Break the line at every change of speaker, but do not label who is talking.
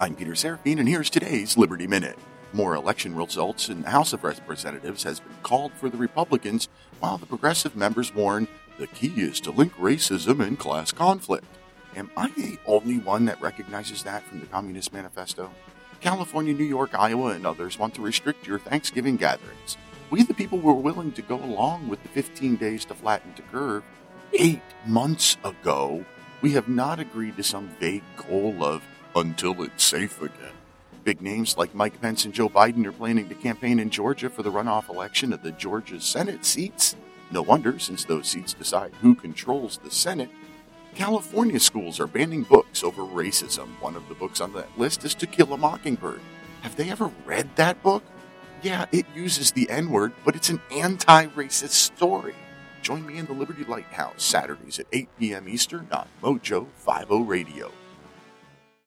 I'm Peter Serafine, and here's today's Liberty Minute. More election results in the House of Representatives has been called for the Republicans, while the progressive members warn the key is to link racism and class conflict. Am I the only one that recognizes that from the Communist Manifesto? California, New York, Iowa, and others want to restrict your Thanksgiving gatherings. We, the people, were willing to go along with the 15 days to flatten the curve eight months ago. We have not agreed to some vague goal of until it's safe again. Big names like Mike Pence and Joe Biden are planning to campaign in Georgia for the runoff election of the Georgia Senate seats. No wonder, since those seats decide who controls the Senate. California schools are banning books over racism. One of the books on that list is To Kill a Mockingbird. Have they ever read that book? Yeah, it uses the N word, but it's an anti racist story. Join me in the Liberty Lighthouse Saturdays at 8 p.m. Eastern on Mojo 50 Radio.